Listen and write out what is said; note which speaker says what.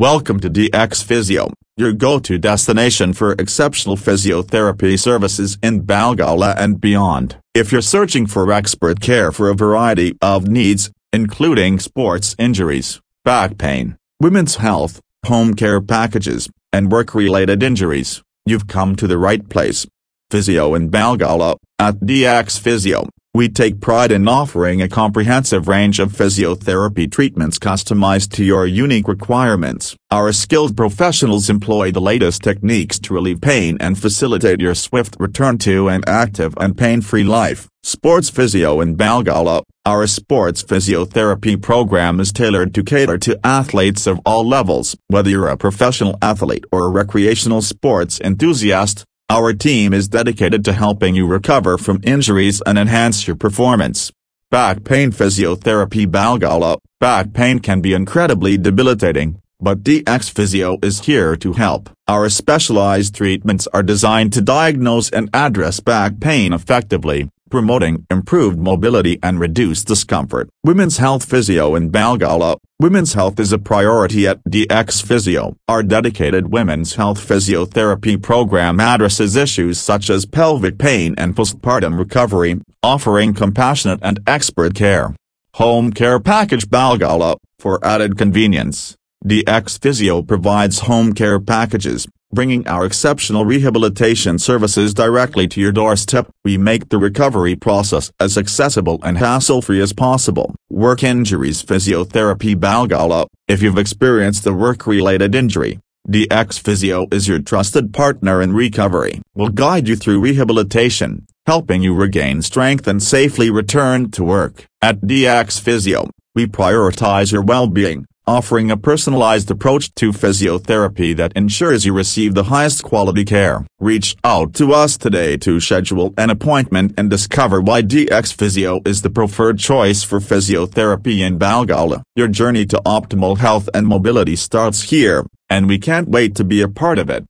Speaker 1: Welcome to DX Physio, your go-to destination for exceptional physiotherapy services in Balgowlah and beyond. If you're searching for expert care for a variety of needs, including sports injuries, back pain, women's health, home care packages, and work-related injuries, you've come to the right place. Physio in Balgowlah, at DX Physio, we take pride in offering a comprehensive range of physiotherapy treatments customized to your unique requirements. Our skilled professionals employ the latest techniques to relieve pain and facilitate your swift return to an active and pain-free life. Sports Physio in Balgowlah, our sports physiotherapy program is tailored to cater to athletes of all levels. Whether you're a professional athlete or a recreational sports enthusiast, our team is dedicated to helping you recover from injuries and enhance your performance. Back Pain Physiotherapy Balgowlah Back pain can be incredibly debilitating, but DX Physio is here to help. Our specialized treatments are designed to diagnose and address back pain effectively, promoting improved mobility and reduced discomfort. Women's Health Physio in Balgowlah. Women's health is a priority at DX Physio. Our dedicated women's health physiotherapy program addresses issues such as pelvic pain and postpartum recovery, offering compassionate and expert care. Home Care Package Balgowlah, for added convenience. DX Physio provides home care packages, bringing our exceptional rehabilitation services directly to your doorstep. We make the recovery process as accessible and hassle-free as possible. Work Injuries Physiotherapy Balgowlah if you've experienced a work-related injury, DX Physio is your trusted partner in recovery. We'll guide you through rehabilitation, helping you regain strength and safely return to work. At DX Physio, we prioritize your well-being offering a personalized approach to physiotherapy that ensures you receive the highest quality care. Reach out to us today to schedule an appointment and discover why DX Physio is the preferred choice for physiotherapy in Balgowlah. Your journey to optimal health and mobility starts here, and we can't wait to be a part of it.